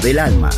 del alma.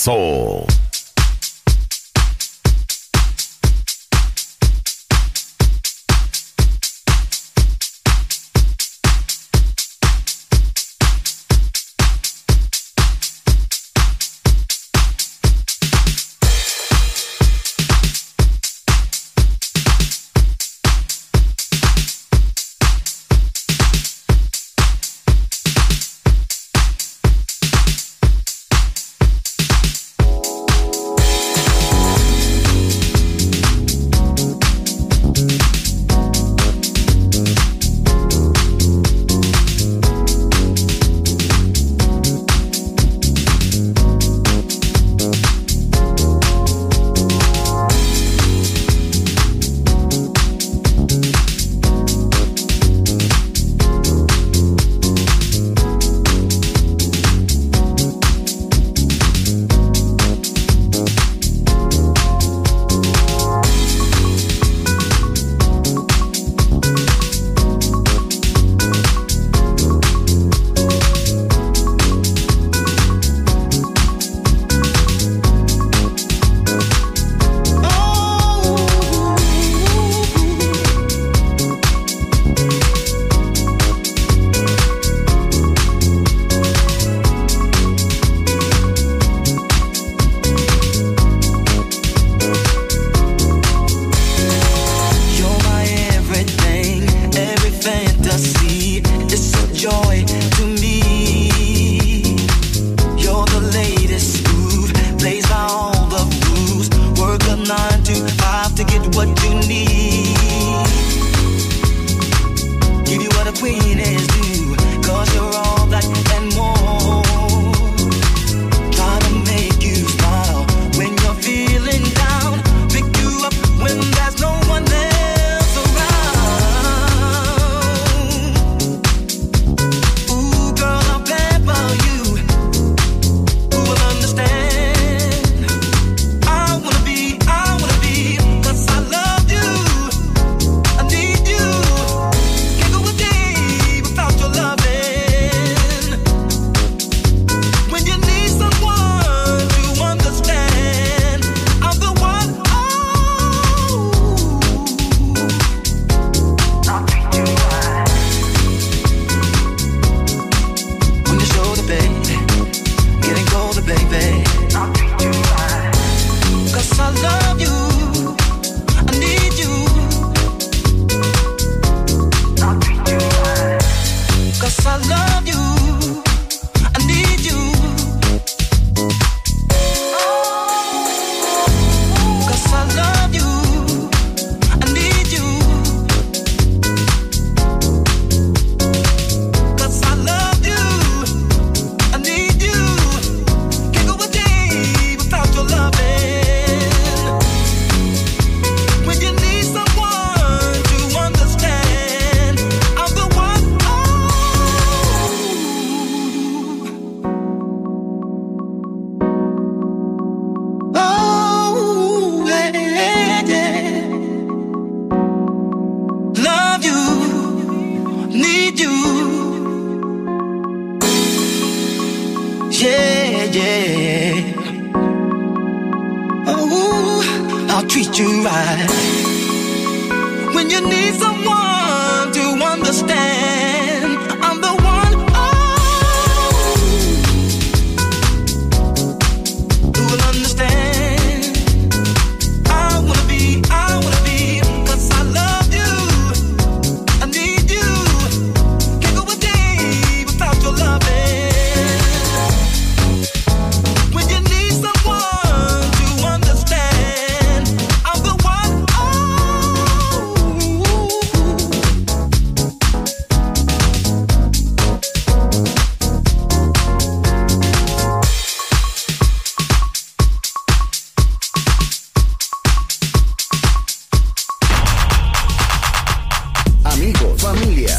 soul.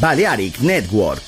Balearic Network.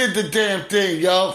Did the damn thing, yo.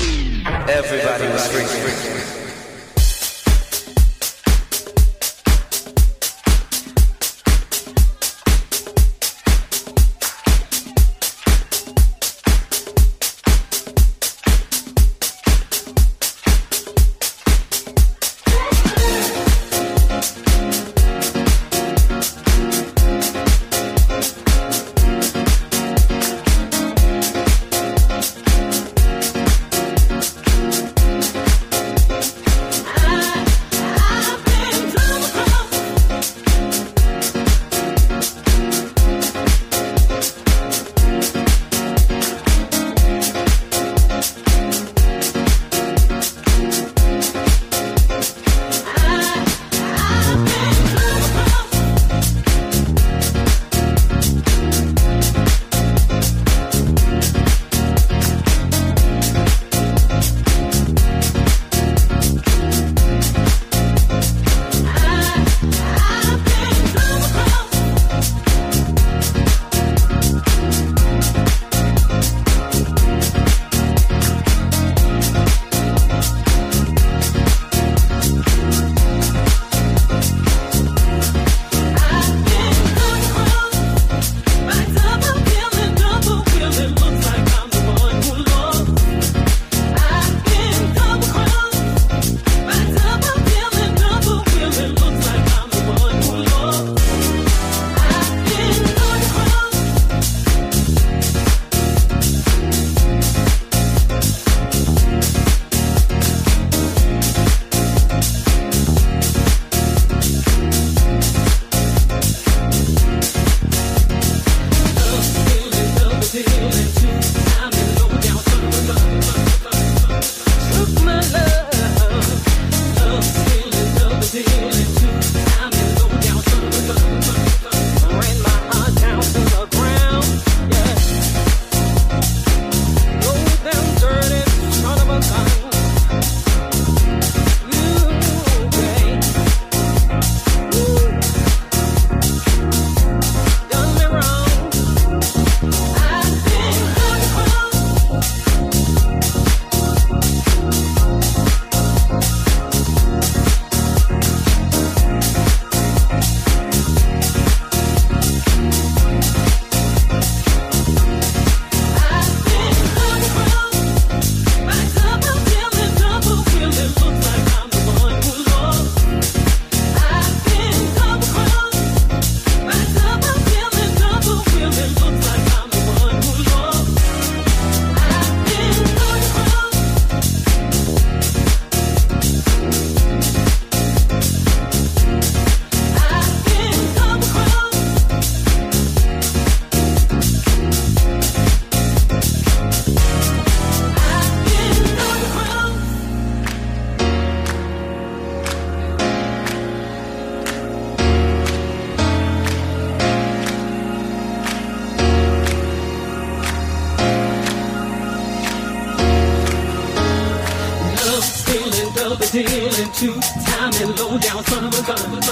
into time and low down son of a gun.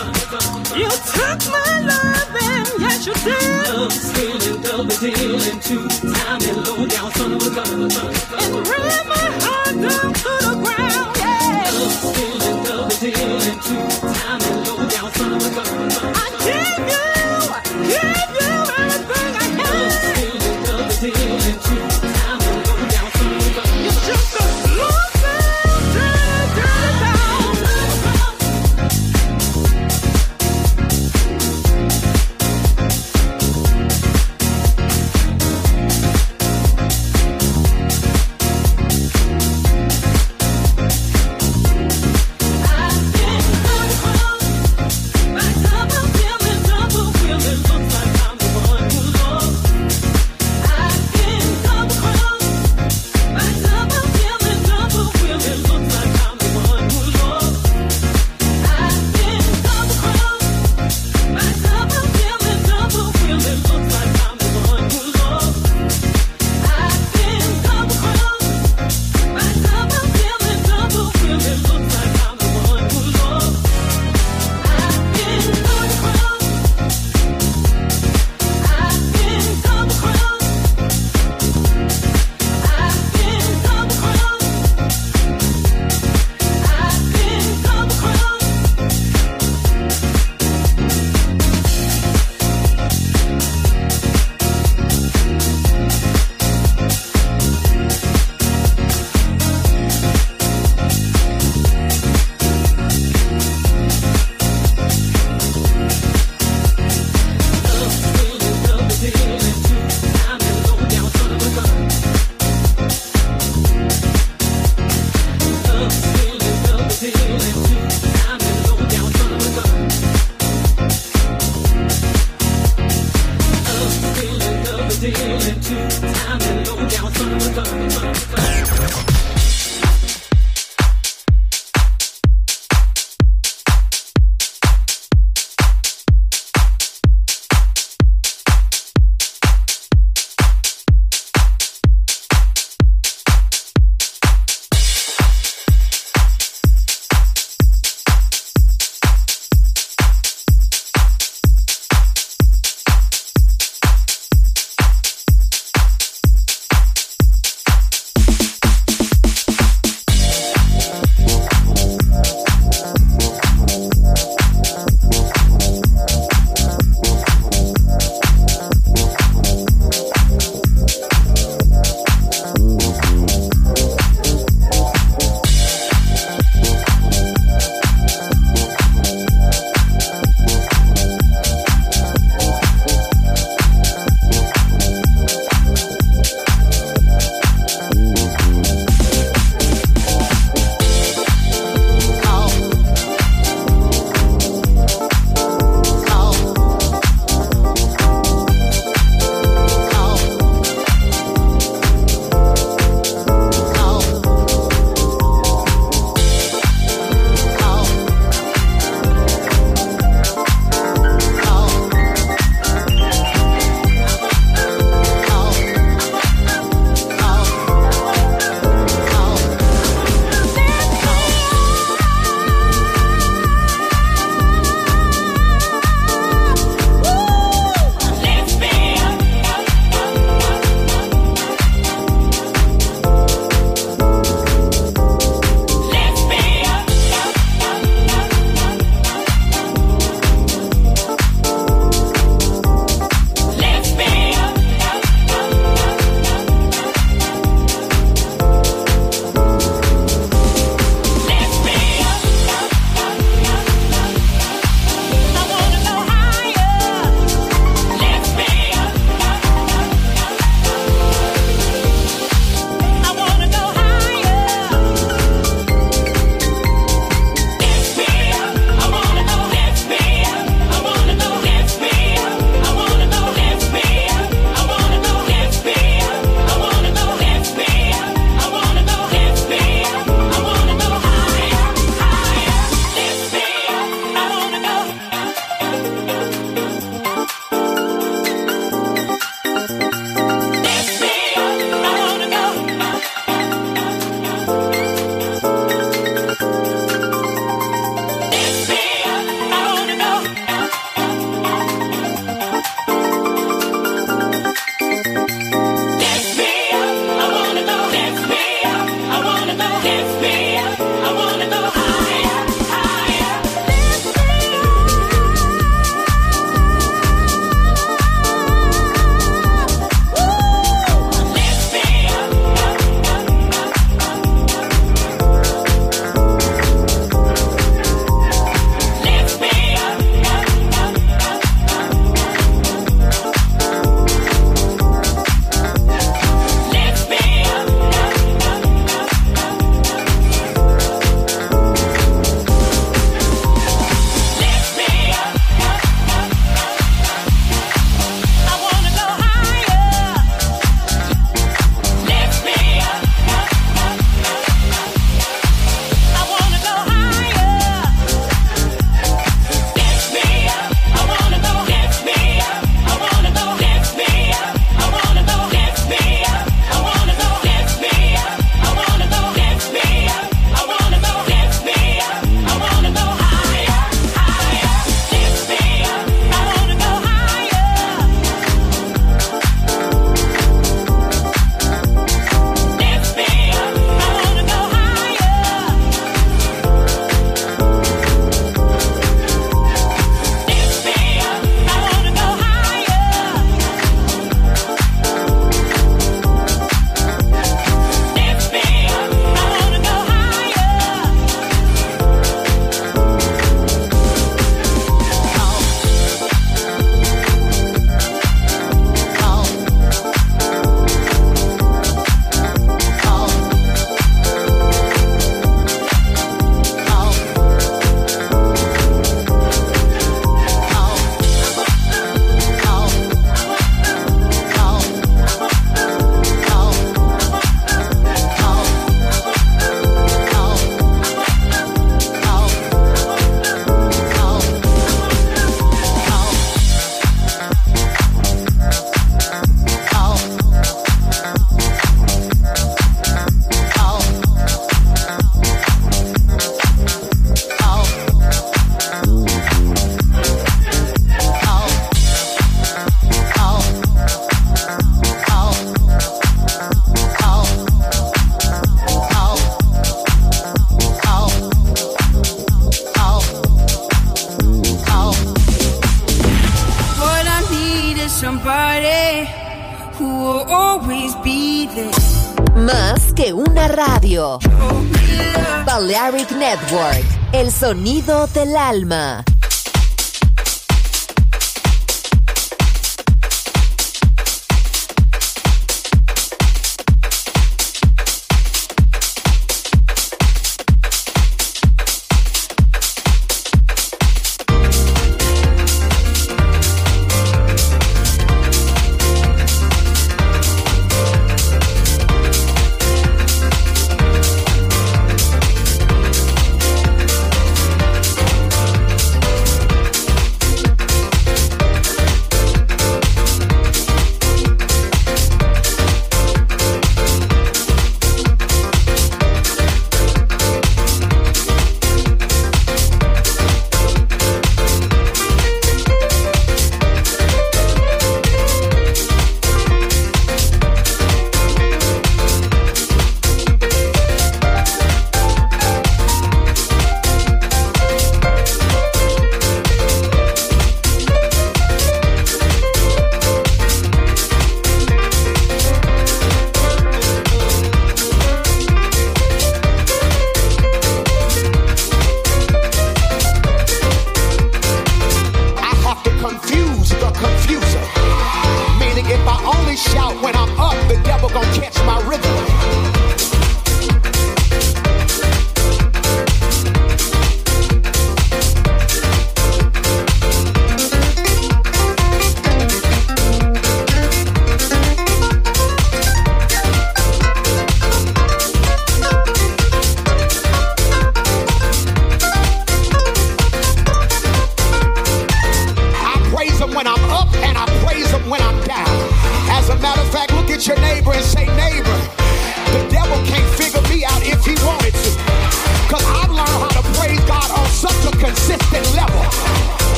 Del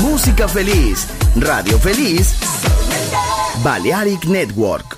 Música feliz. Radio feliz. Balearic Network.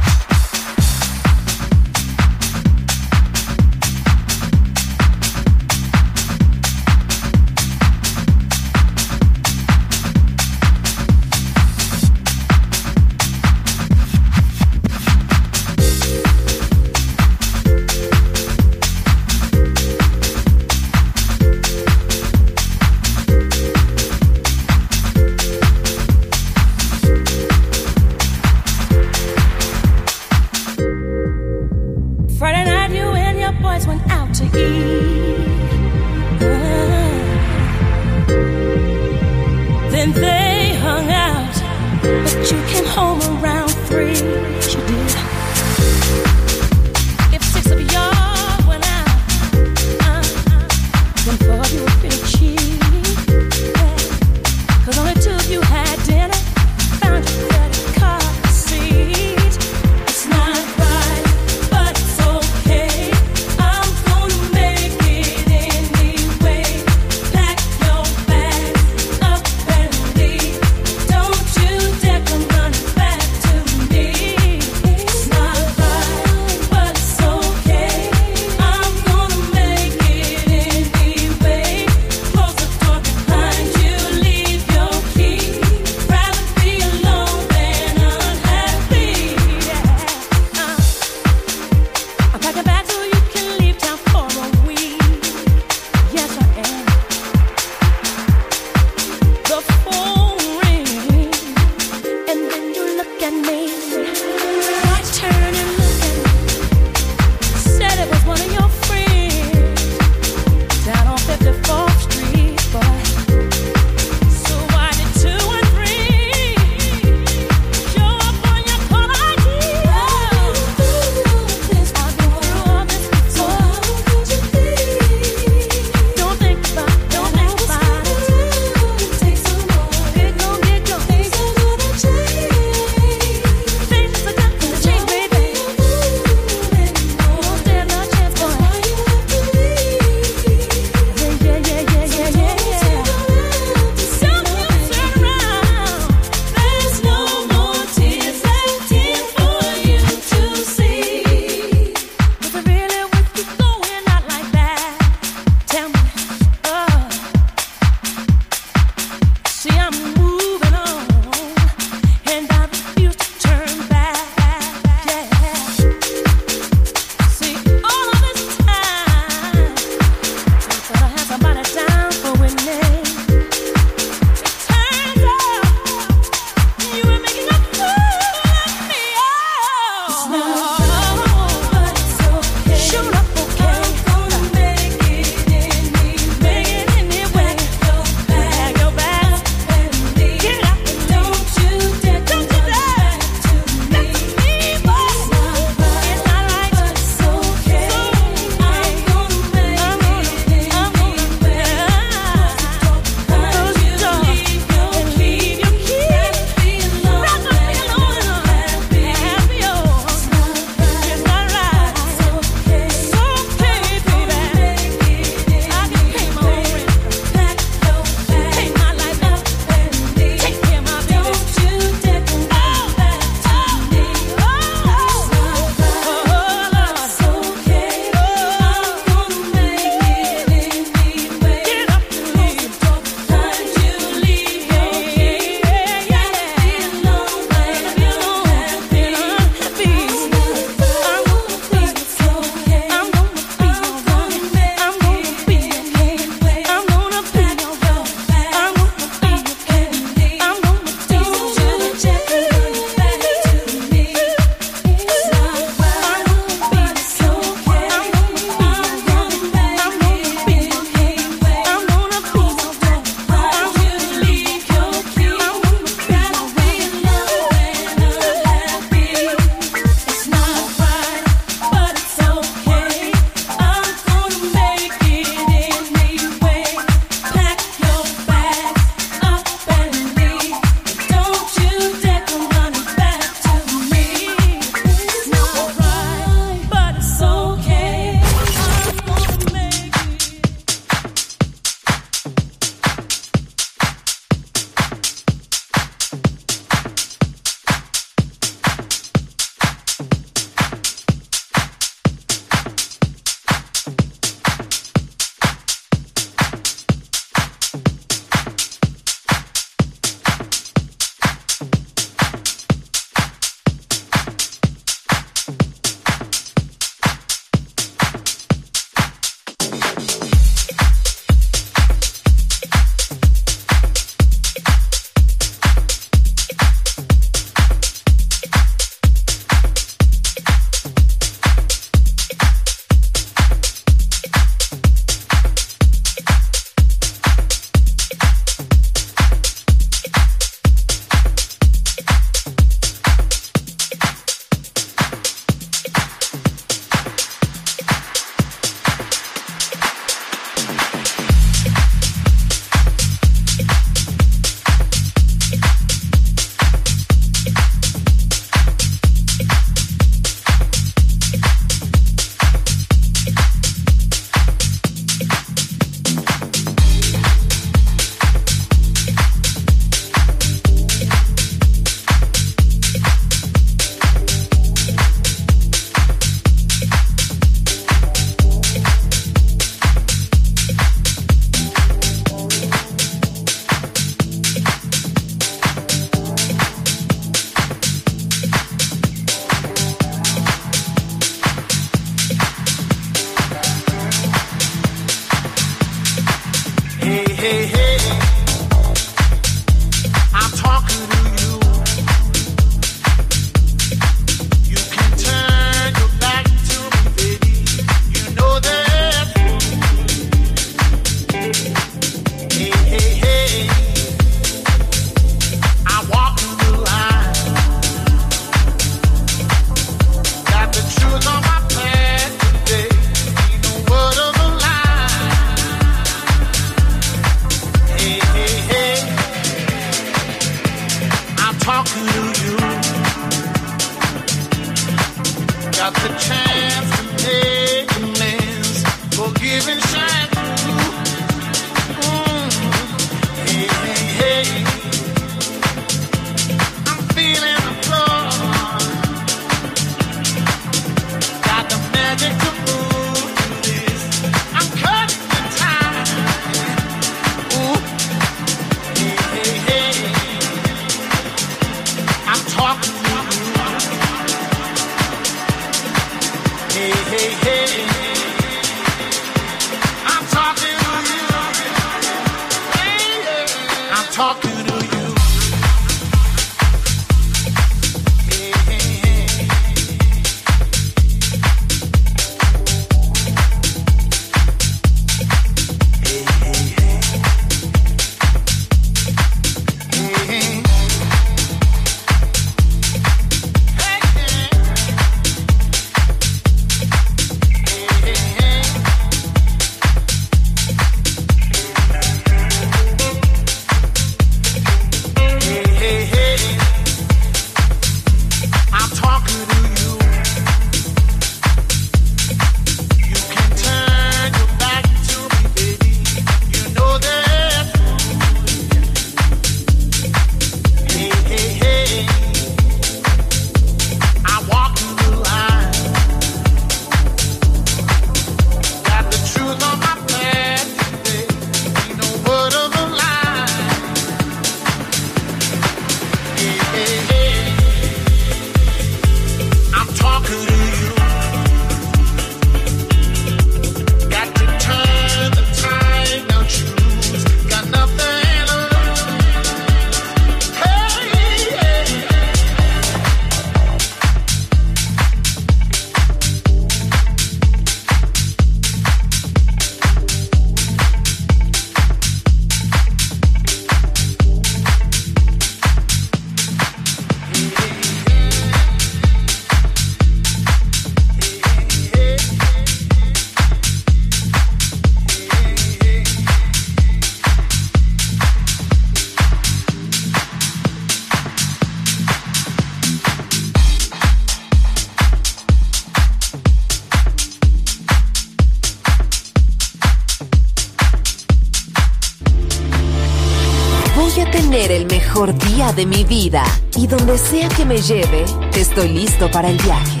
me lleve, estoy listo para el viaje.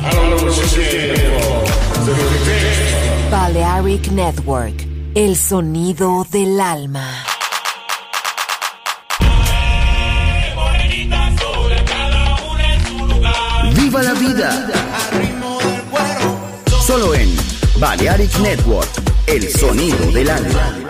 Balearic Network, el sonido del alma. ¡Viva la vida! Solo en Balearic Network, el sonido del alma.